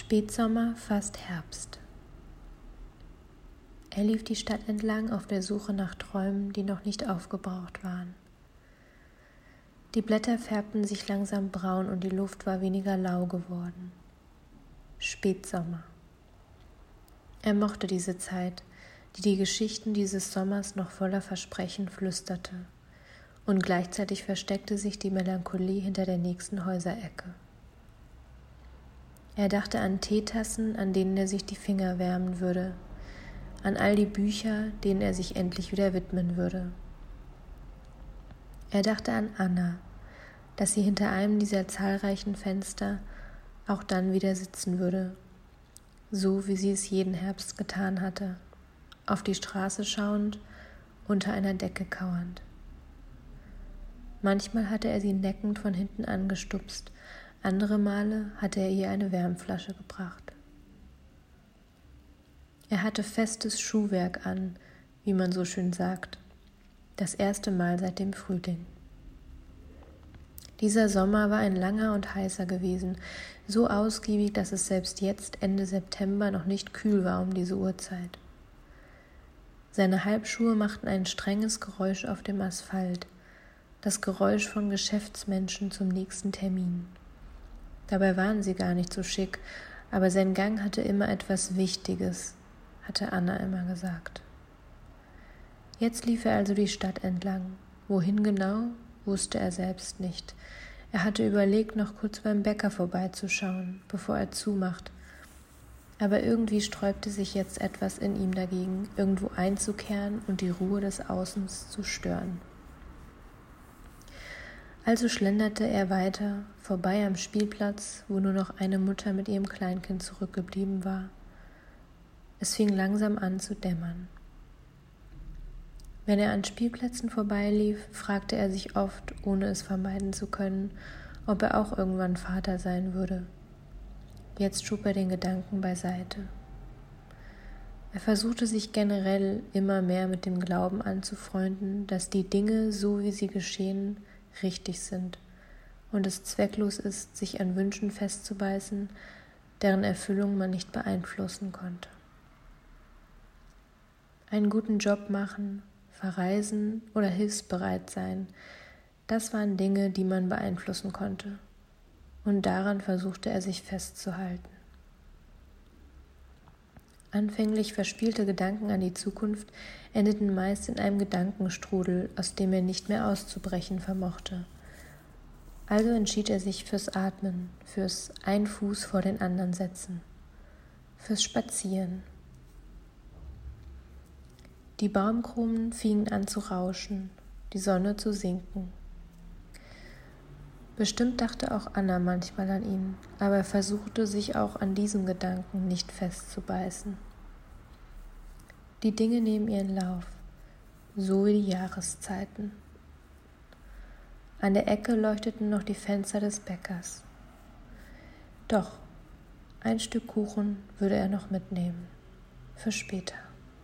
Spätsommer, fast Herbst. Er lief die Stadt entlang auf der Suche nach Träumen, die noch nicht aufgebraucht waren. Die Blätter färbten sich langsam braun und die Luft war weniger lau geworden. Spätsommer. Er mochte diese Zeit, die die Geschichten dieses Sommers noch voller Versprechen flüsterte, und gleichzeitig versteckte sich die Melancholie hinter der nächsten Häuserecke. Er dachte an Teetassen, an denen er sich die Finger wärmen würde, an all die Bücher, denen er sich endlich wieder widmen würde. Er dachte an Anna, dass sie hinter einem dieser zahlreichen Fenster auch dann wieder sitzen würde, so wie sie es jeden Herbst getan hatte, auf die Straße schauend, unter einer Decke kauernd. Manchmal hatte er sie neckend von hinten angestupst, andere Male hatte er ihr eine Wärmflasche gebracht. Er hatte festes Schuhwerk an, wie man so schön sagt, das erste Mal seit dem Frühling. Dieser Sommer war ein langer und heißer gewesen, so ausgiebig, dass es selbst jetzt Ende September noch nicht kühl war um diese Uhrzeit. Seine Halbschuhe machten ein strenges Geräusch auf dem Asphalt, das Geräusch von Geschäftsmenschen zum nächsten Termin. Dabei waren sie gar nicht so schick, aber sein Gang hatte immer etwas Wichtiges, hatte Anna immer gesagt. Jetzt lief er also die Stadt entlang. Wohin genau, wusste er selbst nicht. Er hatte überlegt, noch kurz beim Bäcker vorbeizuschauen, bevor er zumacht. Aber irgendwie sträubte sich jetzt etwas in ihm dagegen, irgendwo einzukehren und die Ruhe des Außens zu stören. Also schlenderte er weiter, vorbei am Spielplatz, wo nur noch eine Mutter mit ihrem Kleinkind zurückgeblieben war. Es fing langsam an zu dämmern. Wenn er an Spielplätzen vorbeilief, fragte er sich oft, ohne es vermeiden zu können, ob er auch irgendwann Vater sein würde. Jetzt schob er den Gedanken beiseite. Er versuchte sich generell immer mehr mit dem Glauben anzufreunden, dass die Dinge, so wie sie geschehen, richtig sind und es zwecklos ist, sich an Wünschen festzubeißen, deren Erfüllung man nicht beeinflussen konnte einen guten Job machen, verreisen oder hilfsbereit sein, das waren Dinge, die man beeinflussen konnte. Und daran versuchte er sich festzuhalten. Anfänglich verspielte Gedanken an die Zukunft endeten meist in einem Gedankenstrudel, aus dem er nicht mehr auszubrechen vermochte. Also entschied er sich fürs Atmen, fürs Ein Fuß vor den anderen setzen, fürs Spazieren, die Baumkronen fingen an zu rauschen, die Sonne zu sinken. Bestimmt dachte auch Anna manchmal an ihn, aber er versuchte sich auch an diesem Gedanken nicht festzubeißen. Die Dinge nehmen ihren Lauf, so wie die Jahreszeiten. An der Ecke leuchteten noch die Fenster des Bäckers. Doch, ein Stück Kuchen würde er noch mitnehmen, für später.